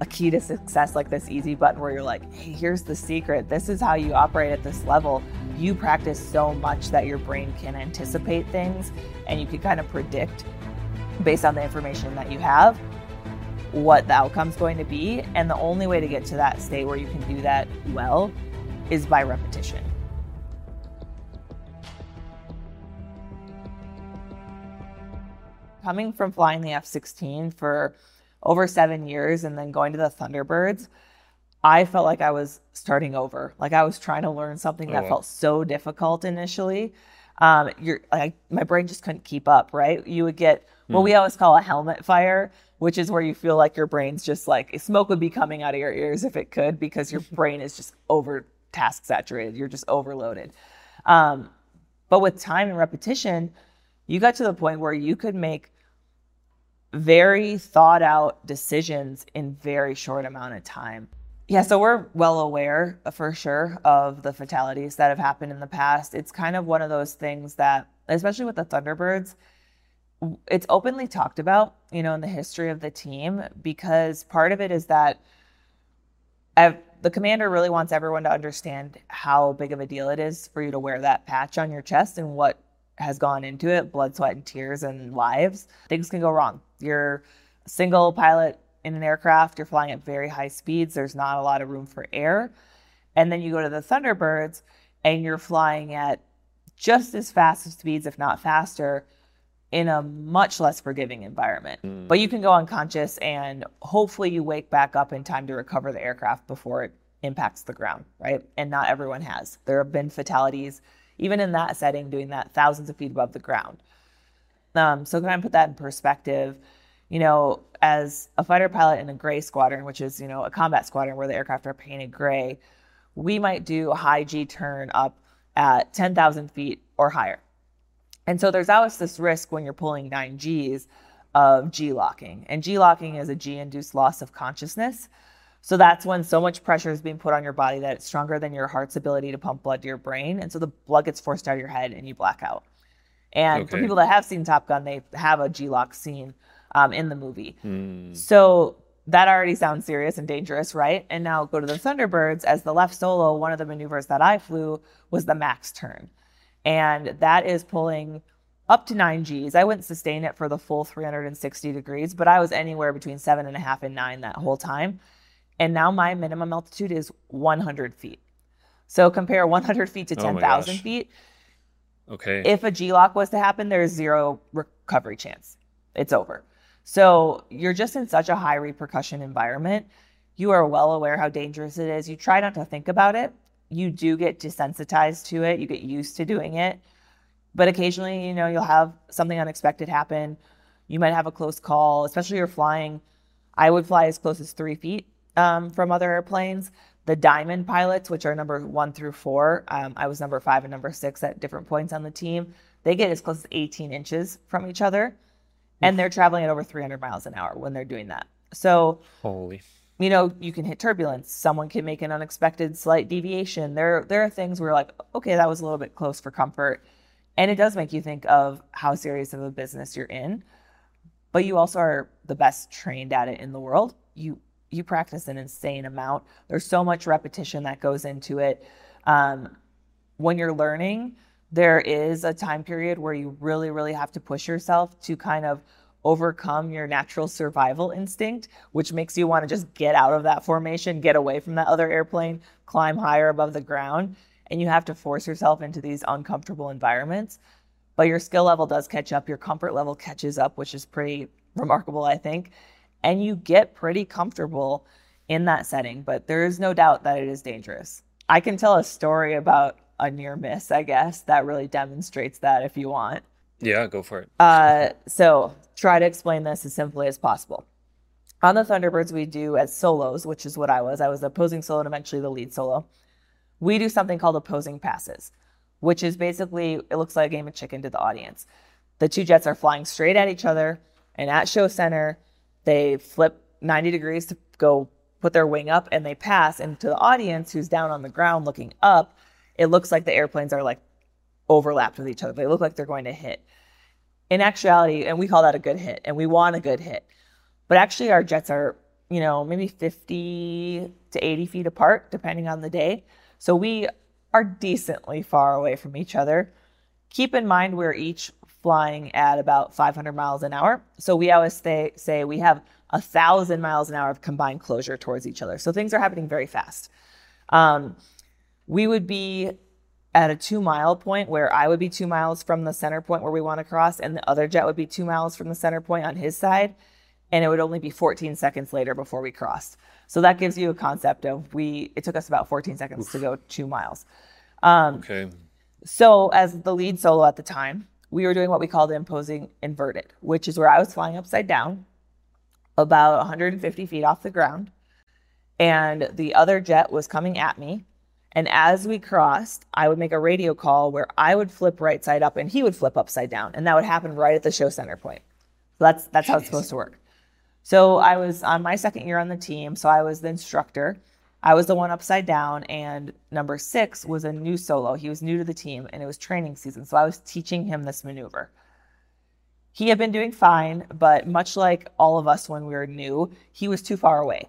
a key to success like this easy button where you're like, hey, here's the secret. This is how you operate at this level. You practice so much that your brain can anticipate things and you can kind of predict based on the information that you have what the outcome's going to be. And the only way to get to that state where you can do that well is by repetition. Coming from flying the F 16 for over seven years and then going to the Thunderbirds, I felt like I was starting over. Like I was trying to learn something that oh. felt so difficult initially. Um, you're like my brain just couldn't keep up, right? You would get what we hmm. always call a helmet fire, which is where you feel like your brain's just like smoke would be coming out of your ears if it could, because your brain is just over task saturated. You're just overloaded. Um, but with time and repetition, you got to the point where you could make very thought out decisions in very short amount of time. Yeah, so we're well aware uh, for sure of the fatalities that have happened in the past. It's kind of one of those things that, especially with the Thunderbirds, it's openly talked about, you know, in the history of the team because part of it is that I've, the commander really wants everyone to understand how big of a deal it is for you to wear that patch on your chest and what has gone into it blood, sweat, and tears and lives. Things can go wrong. You're a single pilot in an aircraft, you're flying at very high speeds, there's not a lot of room for air. And then you go to the Thunderbirds and you're flying at just as fast as speeds, if not faster, in a much less forgiving environment. Mm. But you can go unconscious and hopefully you wake back up in time to recover the aircraft before it impacts the ground, right? And not everyone has. There have been fatalities even in that setting, doing that thousands of feet above the ground. Um, so kind of put that in perspective, you know, as a fighter pilot in a gray squadron, which is, you know, a combat squadron where the aircraft are painted gray, we might do a high G turn up at 10,000 feet or higher. And so there's always this risk when you're pulling nine Gs of G locking. And G locking is a G induced loss of consciousness. So that's when so much pressure is being put on your body that it's stronger than your heart's ability to pump blood to your brain. And so the blood gets forced out of your head and you black out. And okay. for people that have seen Top Gun, they have a G lock scene um, in the movie. Mm. So that already sounds serious and dangerous, right? And now go to the Thunderbirds. As the left solo, one of the maneuvers that I flew was the max turn. And that is pulling up to nine Gs. I wouldn't sustain it for the full 360 degrees, but I was anywhere between seven and a half and nine that whole time. And now my minimum altitude is 100 feet. So compare 100 feet to 10,000 oh feet. Okay. If a G lock was to happen, there's zero recovery chance. It's over. So you're just in such a high repercussion environment. You are well aware how dangerous it is. You try not to think about it. You do get desensitized to it. You get used to doing it. But occasionally, you know, you'll have something unexpected happen. You might have a close call, especially you're flying. I would fly as close as three feet um, from other airplanes. The Diamond pilots, which are number one through four, um, I was number five and number six at different points on the team. They get as close as 18 inches from each other, and they're traveling at over 300 miles an hour when they're doing that. So, holy, you know, you can hit turbulence. Someone can make an unexpected slight deviation. There, there are things where like, okay, that was a little bit close for comfort, and it does make you think of how serious of a business you're in. But you also are the best trained at it in the world. You you practice an insane amount. There's so much repetition that goes into it. Um, when you're learning, there is a time period where you really, really have to push yourself to kind of overcome your natural survival instinct, which makes you want to just get out of that formation, get away from that other airplane, climb higher above the ground. And you have to force yourself into these uncomfortable environments. But your skill level does catch up, your comfort level catches up, which is pretty remarkable, I think. And you get pretty comfortable in that setting. But there is no doubt that it is dangerous. I can tell a story about a near miss, I guess, that really demonstrates that if you want. Yeah, go for it. Uh, so try to explain this as simply as possible. On the Thunderbirds, we do as solos, which is what I was. I was opposing solo and eventually the lead solo. We do something called opposing passes, which is basically, it looks like a game of chicken to the audience. The two jets are flying straight at each other, and at show center, they flip 90 degrees to go put their wing up and they pass. And to the audience who's down on the ground looking up, it looks like the airplanes are like overlapped with each other. They look like they're going to hit. In actuality, and we call that a good hit, and we want a good hit. But actually, our jets are, you know, maybe 50 to 80 feet apart, depending on the day. So we are decently far away from each other. Keep in mind, we're each flying at about 500 miles an hour. So we always say, say we have a thousand miles an hour of combined closure towards each other. So things are happening very fast. Um, we would be at a two mile point where I would be two miles from the center point where we want to cross, and the other jet would be two miles from the center point on his side. And it would only be 14 seconds later before we crossed. So that gives you a concept of we, it took us about 14 seconds Oof. to go two miles. Um, okay. So, as the lead solo at the time, we were doing what we called opposing inverted, which is where I was flying upside down about 150 feet off the ground. And the other jet was coming at me and as we crossed, I would make a radio call where I would flip right side up and he would flip upside down. And that would happen right at the show center point. So that's that's how it's supposed to work. So I was on my second year on the team, so I was the instructor. I was the one upside down, and number six was a new solo. He was new to the team, and it was training season. So I was teaching him this maneuver. He had been doing fine, but much like all of us when we were new, he was too far away.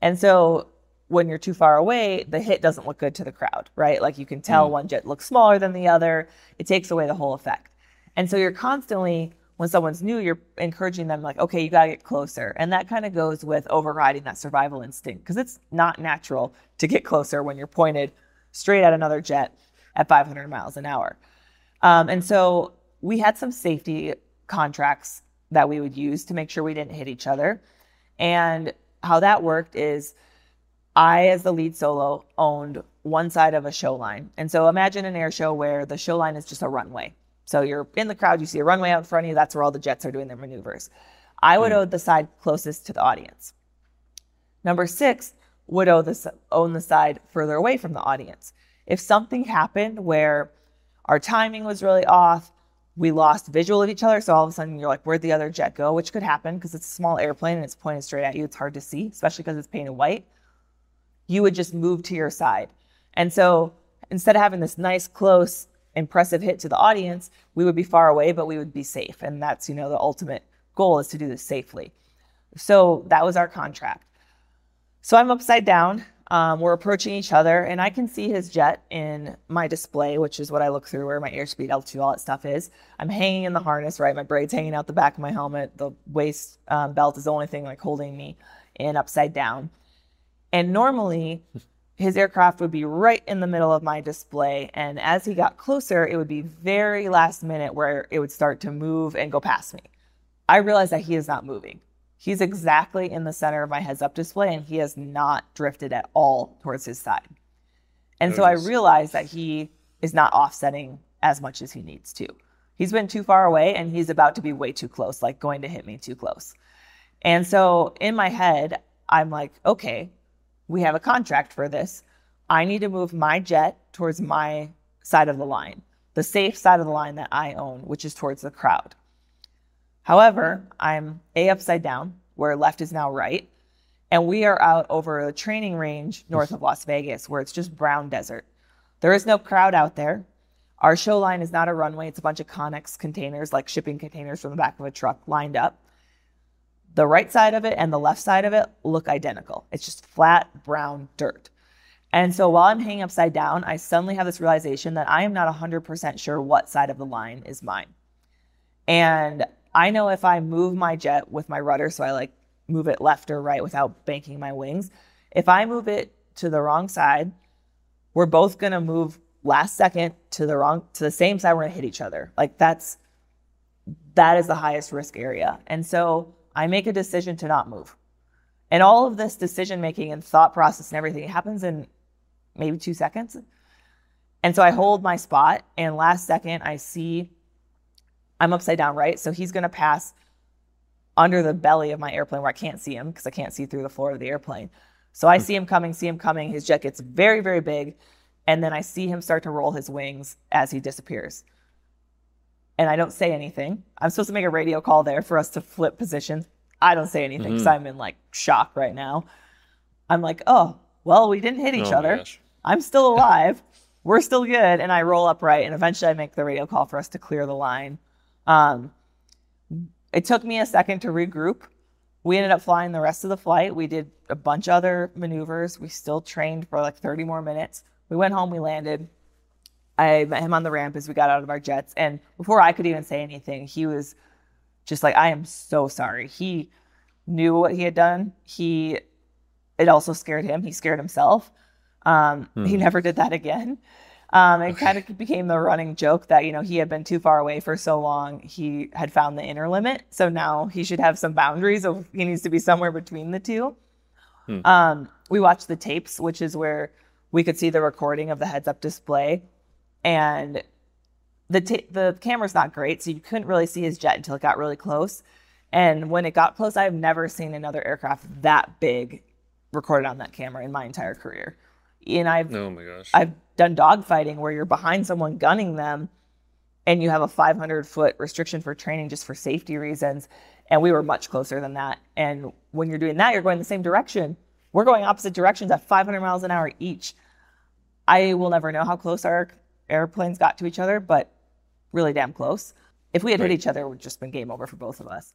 And so when you're too far away, the hit doesn't look good to the crowd, right? Like you can tell mm. one jet looks smaller than the other. It takes away the whole effect. And so you're constantly, when someone's new, you're encouraging them, like, okay, you got to get closer. And that kind of goes with overriding that survival instinct because it's not natural to get closer when you're pointed straight at another jet at 500 miles an hour. Um, and so we had some safety contracts that we would use to make sure we didn't hit each other. And how that worked is, I, as the lead solo, owned one side of a show line. And so imagine an air show where the show line is just a runway. So you're in the crowd, you see a runway out in front of you, that's where all the jets are doing their maneuvers. I would mm. own the side closest to the audience. Number six would own the, own the side further away from the audience. If something happened where our timing was really off, we lost visual of each other, so all of a sudden you're like, where'd the other jet go? Which could happen because it's a small airplane and it's pointed straight at you. It's hard to see, especially because it's painted white you would just move to your side. And so instead of having this nice, close, impressive hit to the audience, we would be far away, but we would be safe. And that's, you know, the ultimate goal is to do this safely. So that was our contract. So I'm upside down. Um, we're approaching each other, and I can see his jet in my display, which is what I look through where my airspeed, altitude, all that stuff is. I'm hanging in the harness, right? My braid's hanging out the back of my helmet. The waist um, belt is the only thing like holding me in upside down. And normally, his aircraft would be right in the middle of my display. And as he got closer, it would be very last minute where it would start to move and go past me. I realized that he is not moving. He's exactly in the center of my heads up display and he has not drifted at all towards his side. And so I realized that he is not offsetting as much as he needs to. He's been too far away and he's about to be way too close, like going to hit me too close. And so in my head, I'm like, okay, we have a contract for this. I need to move my jet towards my side of the line, the safe side of the line that I own, which is towards the crowd. However, I'm A upside down, where left is now right. And we are out over a training range north of Las Vegas where it's just brown desert. There is no crowd out there. Our show line is not a runway, it's a bunch of Connex containers, like shipping containers from the back of a truck lined up. The right side of it and the left side of it look identical. It's just flat brown dirt. And so while I'm hanging upside down, I suddenly have this realization that I am not 100% sure what side of the line is mine. And I know if I move my jet with my rudder, so I like move it left or right without banking my wings, if I move it to the wrong side, we're both going to move last second to the wrong to the same side we're going to hit each other. Like that's that is the highest risk area. And so I make a decision to not move. And all of this decision making and thought process and everything happens in maybe 2 seconds. And so I hold my spot and last second I see I'm upside down, right? So he's to pass under the belly of my airplane where I can't see him because I can't see through the floor of the airplane. So I see him coming, see him coming. His jet gets very, very big. And then I see him start to roll his wings as he disappears. And I don't say anything. I'm supposed to make a radio call there for us to flip positions. I don't say anything because mm-hmm. I'm in like shock right now. I'm like, oh, well, we didn't hit each oh other. I'm still alive. We're still good. And I roll upright. And eventually I make the radio call for us to clear the line. Um, it took me a second to regroup. We ended up flying the rest of the flight. We did a bunch of other maneuvers. We still trained for like 30 more minutes. We went home, we landed. I met him on the ramp as we got out of our jets. And before I could even say anything, he was just like, I am so sorry. He knew what he had done. He, it also scared him. He scared himself. Um, hmm. He never did that again. Um, it okay. kind of became the running joke that, you know, he had been too far away for so long. He had found the inner limit. So now he should have some boundaries of he needs to be somewhere between the two. Hmm. Um, we watched the tapes, which is where we could see the recording of the heads up display. And the, t- the camera's not great. So you couldn't really see his jet until it got really close. And when it got close, I've never seen another aircraft that big recorded on that camera in my entire career. And I've oh my gosh. I've done dogfighting where you're behind someone gunning them and you have a 500 foot restriction for training just for safety reasons. And we were much closer than that. And when you're doing that, you're going the same direction. We're going opposite directions at 500 miles an hour each. I will never know how close our airplanes got to each other, but really damn close. If we had right. hit each other, it would just been game over for both of us.